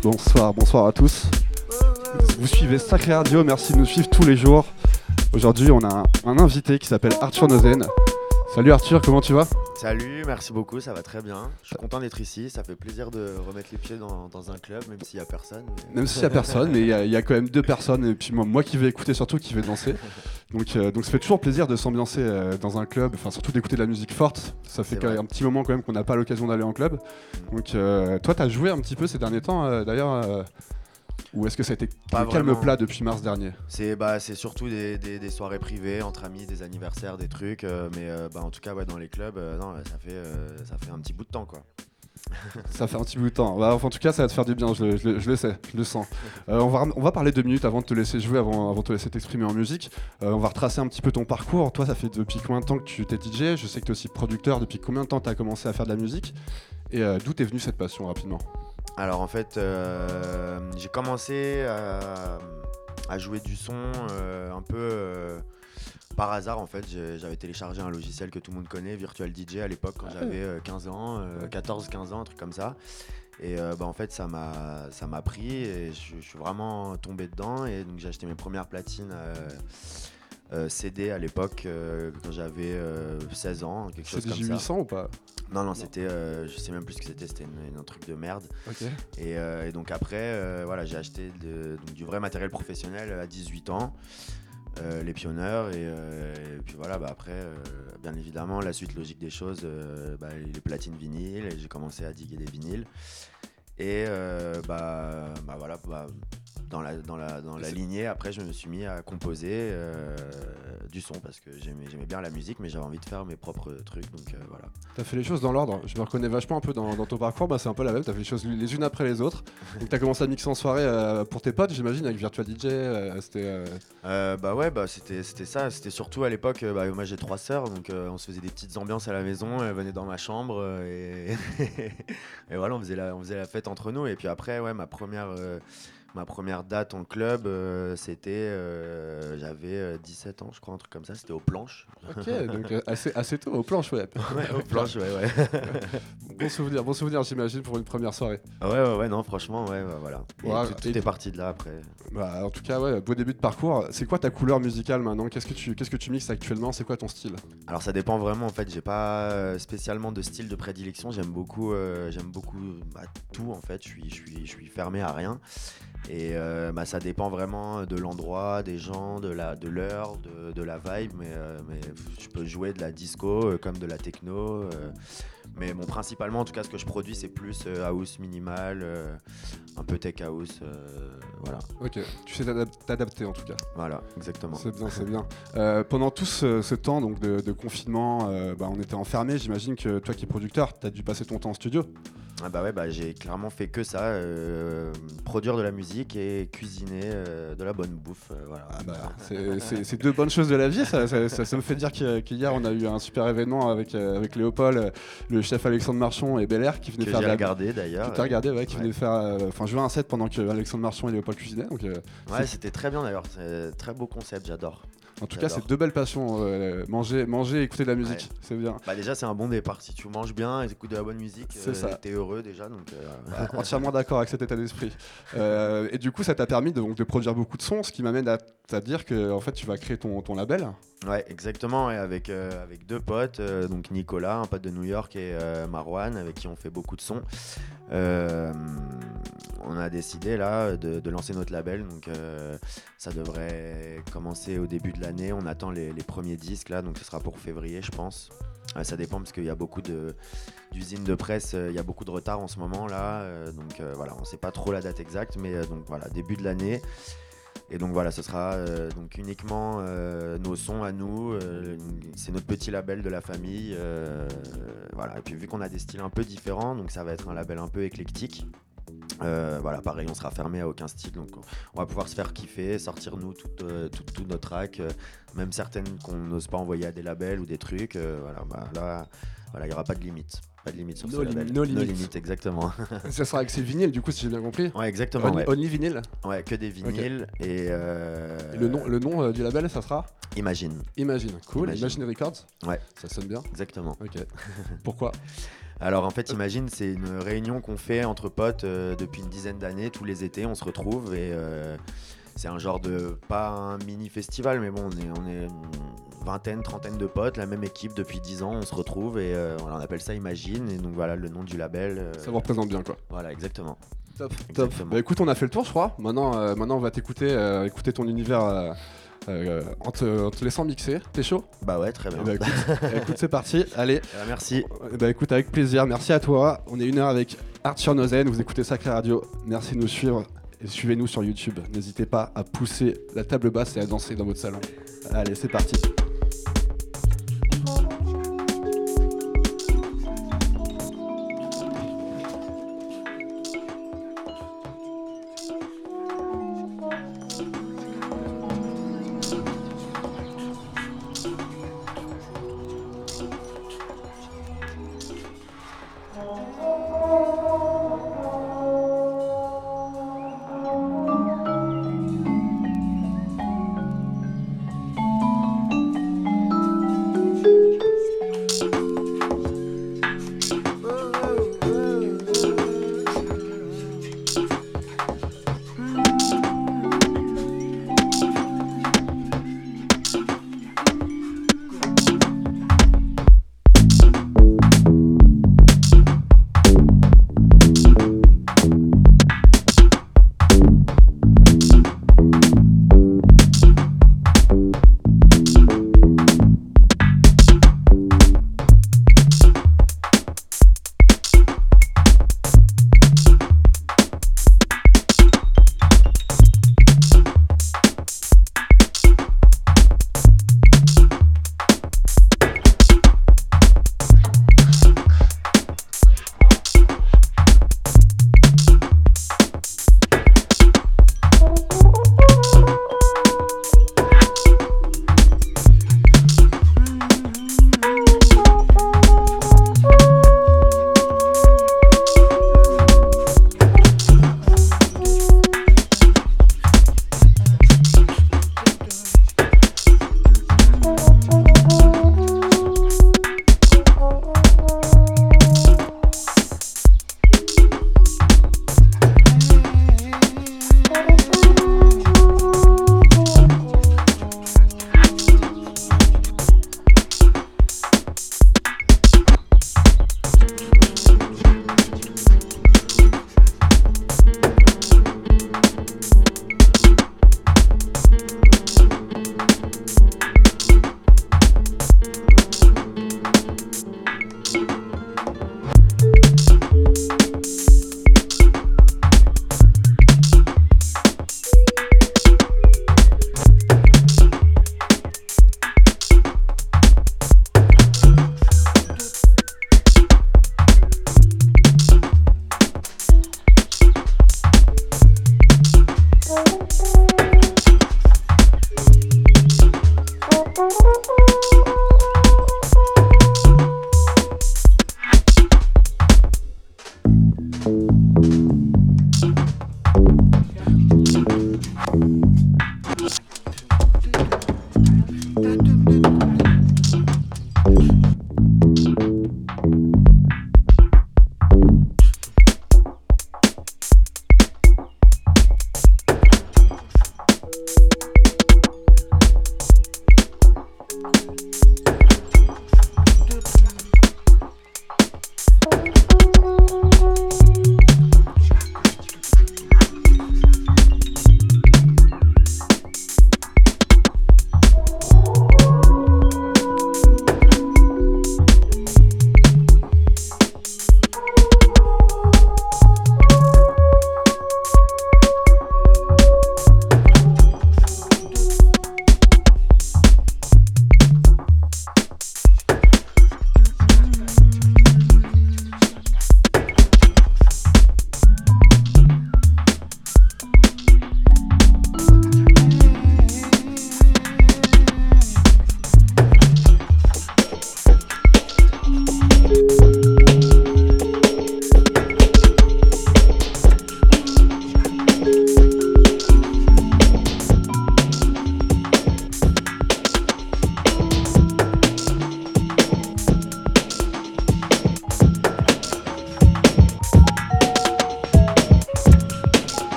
Bonsoir, bonsoir à tous. Vous suivez Sacré Radio, merci de nous suivre tous les jours. Aujourd'hui, on a un, invité qui s'appelle Arthur Nozen. Salut Arthur, comment tu vas? Salut, merci beaucoup, ça va très bien. Je suis content d'être ici, ça fait plaisir de remettre les pieds dans, un club, même s'il n'y a personne. Même s'il n'y a personne, mais il y, a quand même deux personnes, et puis moi, moi qui vais écouter surtout, qui vais danser. Donc, euh, donc ça fait toujours plaisir de s'ambiancer euh, dans un club, enfin surtout d'écouter de la musique forte. Ça fait un petit moment quand même qu'on n'a pas l'occasion d'aller en club. Donc euh, toi, tu as joué un petit peu ces derniers temps, d'ailleurs ou est-ce que ça a été calme plat depuis mars dernier C'est bah, surtout des, des, soirées privées entre amis, des anniversaires, des trucs. Euh, mais euh, bah, en tout cas, ouais, dans les clubs, euh, non, ça, fait, ça fait un petit bout de temps. quoi. ça fait un petit bout de temps. Bah, en tout cas, ça va te faire du bien, je, le sais, je le sens. on, va, on va parler deux minutes avant de te laisser jouer, avant, avant de te laisser t'exprimer en musique. on va retracer un petit peu ton parcours. Toi, ça fait depuis combien de temps que tu t'es DJ Je sais que tu es aussi producteur. Depuis combien de temps tu as commencé à faire de la musique? Et d'où t'es venue cette passion rapidement? Alors en fait, euh, j'ai commencé à, jouer du son euh, un peu euh, par hasard en fait. J'avais téléchargé un logiciel que tout le monde connaît, Virtual DJ à l'époque quand ah j'avais 15 ans, 14-15 ans, un truc comme ça. Et bah, en fait ça m'a pris et je, suis vraiment tombé dedans et donc j'ai acheté mes premières platines. CD à l'époque quand j'avais 16 ans, quelque chose comme ça. 800 ou pas? Non, non, c'était, euh, je sais même plus ce que c'était, c'était un truc de merde. Euh, et, donc après, euh, voilà, j'ai acheté du vrai matériel professionnel à 18 ans, les pionneurs, et, puis voilà, bah, après, bien évidemment, la suite logique des choses, bah, les platines vinyles, et j'ai commencé à diguer des vinyles. Et bah, bah voilà, bah, dans la, dans la, dans la lignée, après, je me suis mis à composer euh, du son parce que j'aimais, bien la musique, mais j'avais envie de faire mes propres trucs. Donc euh, voilà. T'as fait les choses dans l'ordre. Je me reconnais vachement un peu dans, ton parcours. Bah, c'est un peu la même. T'as fait les choses les unes après les autres. donc t'as commencé à mixer en soirée euh, pour tes potes, j'imagine, avec Virtual DJ. c'était. bah ouais, bah c'était, c'était ça. C'était surtout à l'époque. Bah, moi j'ai trois sœurs, donc on se faisait des petites ambiances à la maison. Elles venaient dans ma chambre et, et voilà, on faisait la, on faisait la fête entre nous. Et puis après, ouais, ma première Ma première date en club, euh, c'était. Euh, j'avais 17 euh, ans, je crois, un truc comme ça. C'était aux planches. Ok, donc assez, assez tôt, aux planches, ouais. ouais aux planches, ouais, ouais. bon souvenir, bon souvenir, j'imagine, pour une première soirée. Ouais, ouais, ouais, non, franchement, ouais, voilà. tout, est parti de là après. Bah, en tout cas, ouais, beau début de parcours. C'est quoi ta couleur musicale maintenant? Qu'est-ce que tu, qu'est-ce que tu mixes actuellement? C'est quoi ton style? Alors, ça dépend vraiment, en fait. J'ai pas spécialement de style de prédilection. J'aime beaucoup, j'aime beaucoup bah, tout, en fait. Je suis, je suis, je suis fermé à rien. Et euh, bah, ça dépend vraiment de l'endroit, des gens, de l'heure, de, de, la vibe. Mais, euh, mais je peux jouer de la disco euh, comme de la techno. mais bon, principalement, en tout cas, ce que je produis, c'est plus house minimal, un peu tech house. Voilà. Ok, tu sais t'adapter en tout cas. Voilà, exactement. C'est bien, c'est bien. pendant tout ce, temps donc, de, de confinement, bah, on était enfermés. J'imagine que toi qui es producteur, tu as dû passer ton temps en studio. Ah bah ouais, bah j'ai clairement fait que ça, euh, produire de la musique et cuisiner euh, de la bonne bouffe. Euh, voilà. Ah bah, c'est deux bonnes choses de la vie. Ça, me fait dire qu'hier on a eu un super événement avec, avec Léopold, le chef Alexandre Marchand et Belair qui venaient que faire. J'ai regardé d'ailleurs. Tu as regardé, ouais, qui venaient faire, enfin jouer un set pendant que Alexandre Marchand et Cuisinaient. Donc, ouais, c'était très bien d'ailleurs. Très beau concept, j'adore. En tout cas, c'est deux belles passions. Euh, manger, manger et écouter de la musique, c'est bien. Bah déjà, c'est un bon départ. Si tu manges bien et écoutes de la bonne musique, c'est euh, t'es heureux déjà. Donc, euh, bah, entièrement d'accord avec cet état d'esprit. et du coup, ça t'a permis de, donc, de produire beaucoup de sons, ce qui m'amène à, à, dire que en fait, tu vas créer ton, ton label. Ouais, exactement. Et avec, avec deux potes, donc Nicolas, un pote de New York, et Marwan, avec qui on fait beaucoup de sons. on a décidé là de, de, lancer notre label. Donc, ça devrait commencer au début de On attend les, premiers disques là, donc ce sera pour février, je pense. Euh, ça dépend parce qu'il y a beaucoup d'usines de, presse, euh, il y a beaucoup de retard en ce moment là. Euh, donc voilà, on ne sait pas trop la date exacte, mais donc voilà, début de l'année. Et donc voilà, ce sera donc uniquement nos sons à nous. c'est notre petit label de la famille. voilà. Et puis vu qu'on a des styles un peu différents, donc ça va être un label un peu éclectique. Euh, voilà, pareil, on sera fermé à aucun style, donc on va pouvoir se faire kiffer, sortir nous tout, euh, notre track, euh, même certaines qu'on n'ose pas envoyer à des labels ou des trucs. voilà, bah, là, voilà, il n'y aura pas de limite. Pas de limite sur No ce label. no limit. exactement. Ça sera avec ses vinyles, du coup, si j'ai bien compris. ouais, exactement. Only, Ouais. only vinyle. Ouais, que des vinyles et, euh, Et le nom, le nom euh, du label, ça sera? Imagine. Imagine. Cool. Imagine. Imagine, Records. Ouais. Ça sonne bien. Exactement. Ok. Pourquoi? Alors en fait, Imagine, c'est une réunion qu'on fait entre potes euh, depuis une dizaine d'années. Tous les étés, on se retrouve et euh, c'est un genre de pas un mini festival, mais bon, on est, on est une vingtaine, trentaine de potes, la même équipe depuis 10 ans. On se retrouve et euh, voilà, on appelle ça Imagine. Et donc voilà le nom du label. euh, Ça vous représente bien, quoi. Voilà, exactement. Top. Top. Bah écoute, on a fait le tour, je crois. Maintenant, euh, maintenant on va t'écouter, euh, écouter ton univers euh, euh, en, te, en te laissant mixer. T'es chaud? Bah ouais, très bien. Eh bah, écoute, eh, c'est parti. Allez. Euh, merci. Eh Bah écoute, avec plaisir. Merci à toi. On est une heure avec Arthur Nozen. Vous écoutez Sacré Radio. Merci de nous suivre. Et suivez-nous sur YouTube. N'hésitez pas à pousser la table basse et à danser dans votre salon. Allez, c'est parti.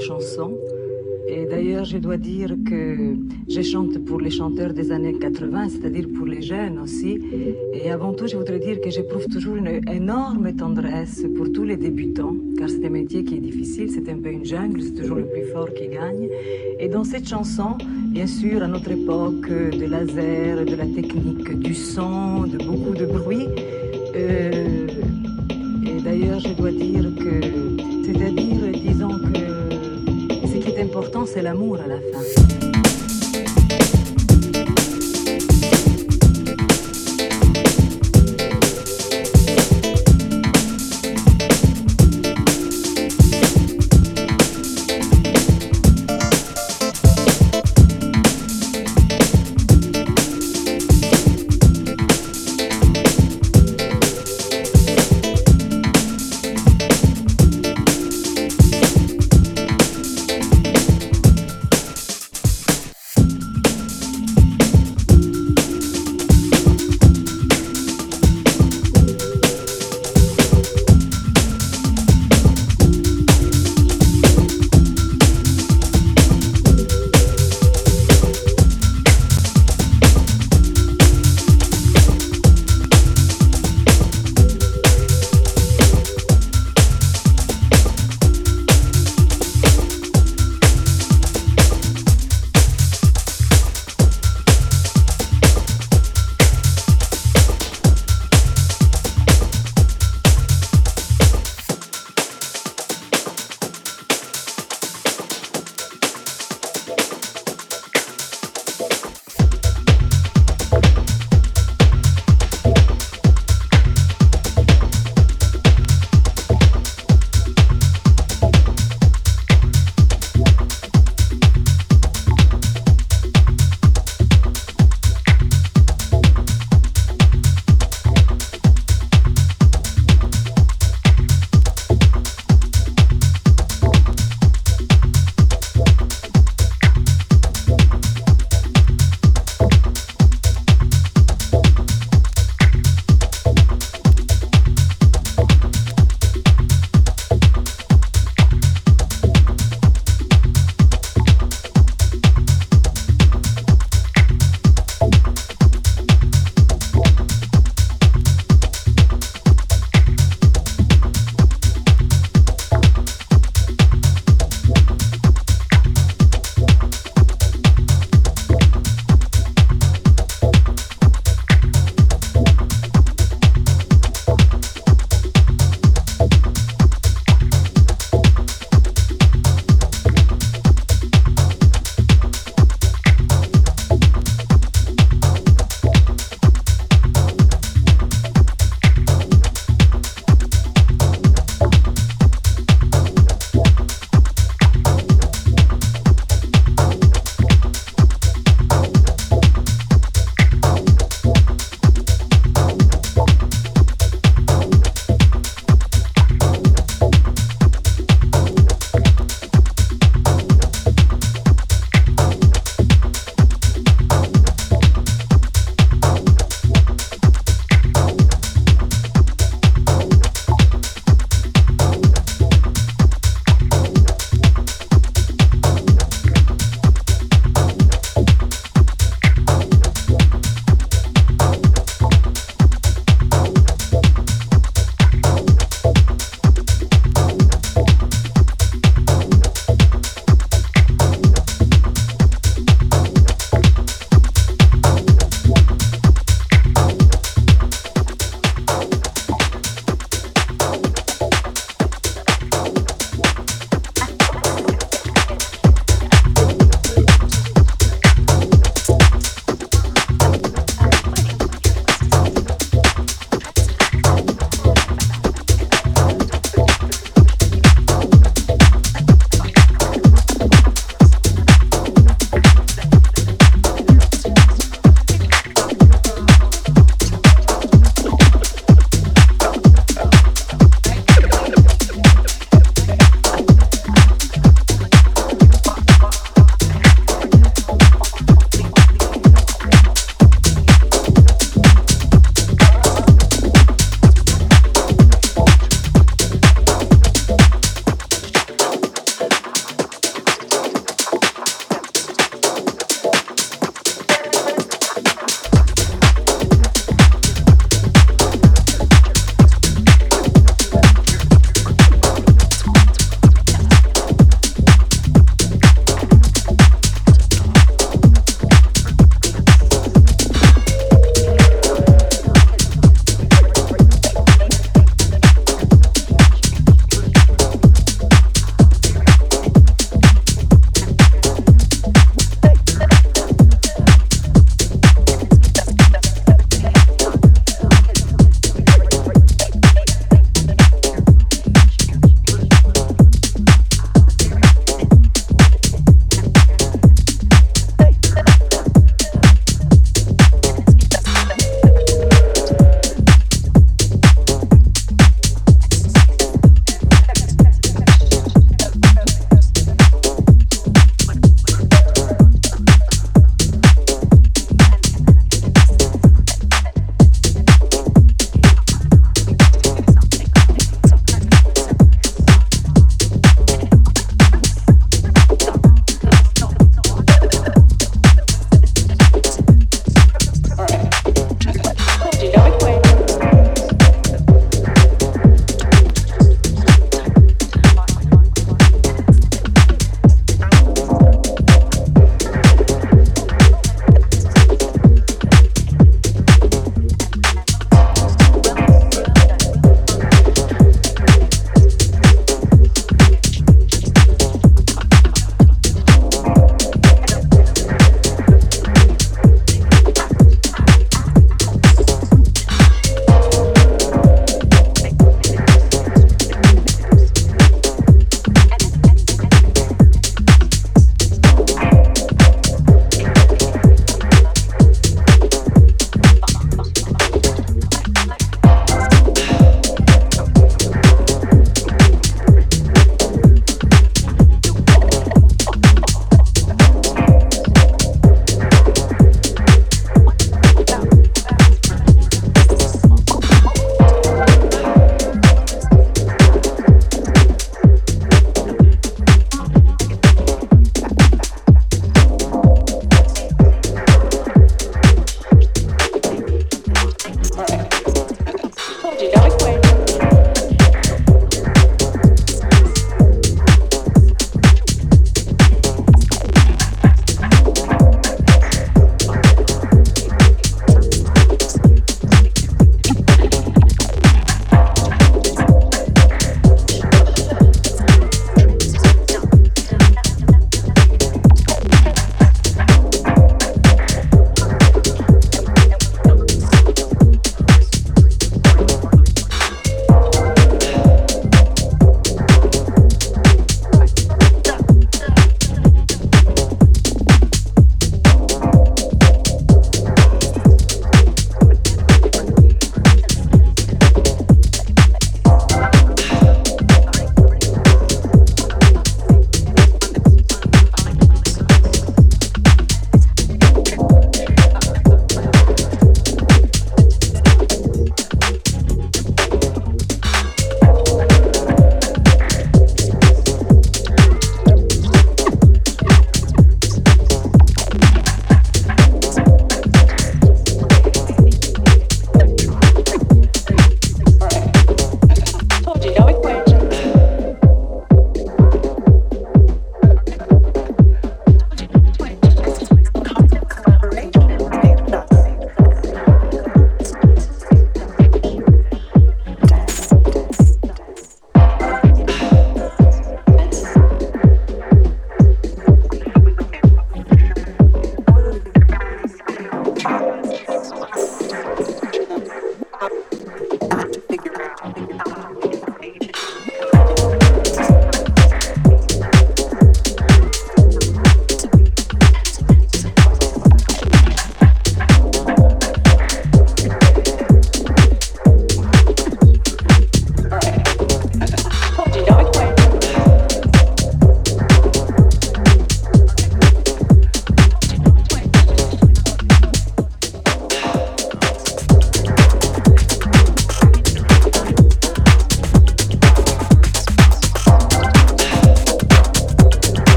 Chanson. Et d'ailleurs, je dois dire que je chante pour les chanteurs des années 80, c'est-à-dire pour les jeunes aussi. Et avant tout, je voudrais dire que j'éprouve toujours une énorme tendresse pour tous les débutants, car c'est un métier qui est difficile, c'est un peu une jungle, c'est toujours le plus fort qui gagne. Et dans cette chanson, bien sûr, à notre époque, de laser, de la technique, du son, de beaucoup de bruit. Euh, et d'ailleurs, je dois dire que, c'est-à-dire, disons que ce qui est important, c'est l'amour à la fin.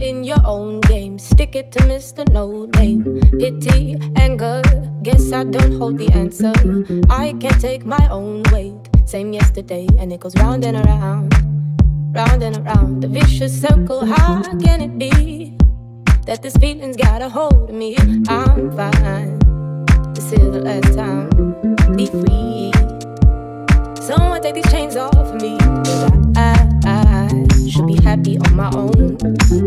in your own game. Stick it to Mr. No Name. Pity, anger, guess I don't hold the answer. I can't take my own weight. Same yesterday, and it goes round and around, round and around. The vicious circle, how can it be that this feeling's got a hold of me? I'm fine. This is the last time. Be free. Someone take these chains off of me. Should be happy on my own.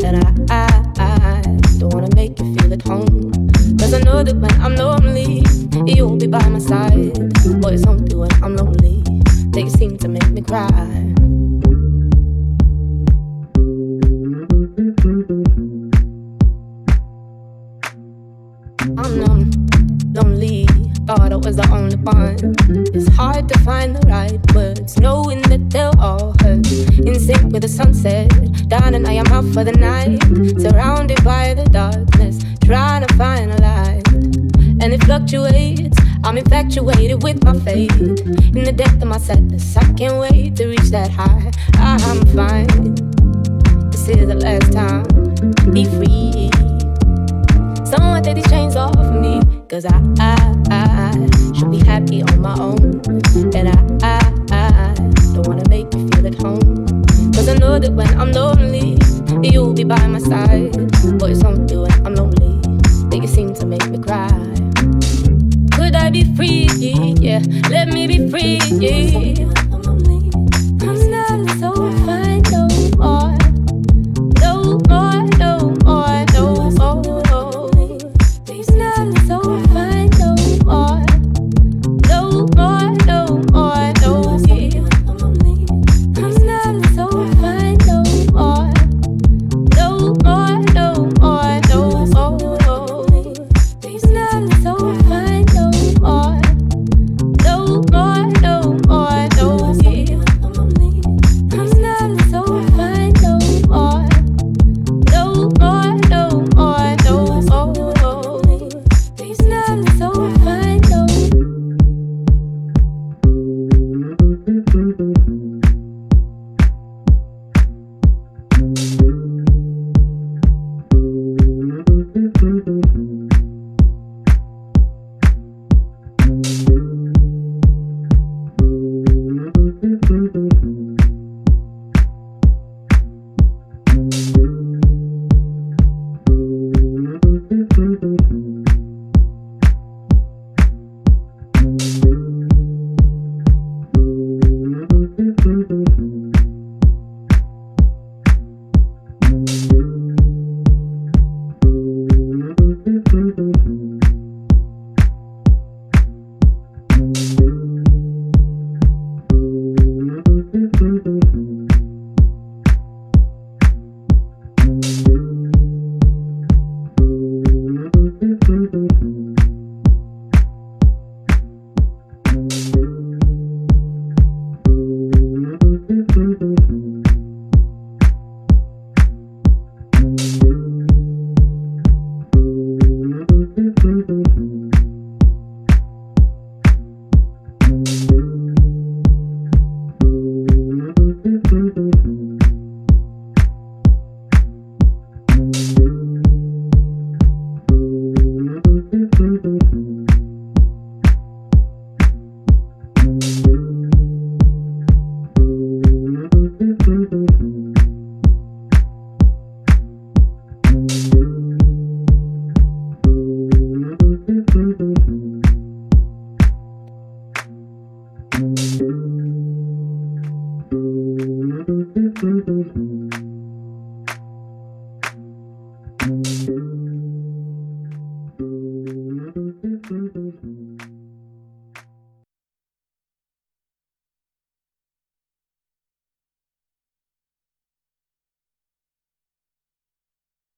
And I, I, I don't wanna make you feel at home. Cause I know that when I'm lonely, you'll be by my side. Boys don't do when I'm lonely, they seem to make me cry. thought I was the only one. It's hard to find the right words, knowing that they'll all hurt. In sync with the sunset, down and I am out for the night. Surrounded by the darkness, trying to find a light. And it fluctuates, I'm infatuated with my fate. In the depth of my sadness, I can't wait to reach that high. Ah, I'm fine. This is the last time. Be free. Someone take these chains off of me. Cause I, I, I, I should be happy on my own. And I, I, I, I don't wanna make you feel at home. Cause I know that when I'm lonely, you'll be by my side. But it's only when I'm lonely that you seem to make me cry. Could I be free? Yeah, let me be free. Yeah.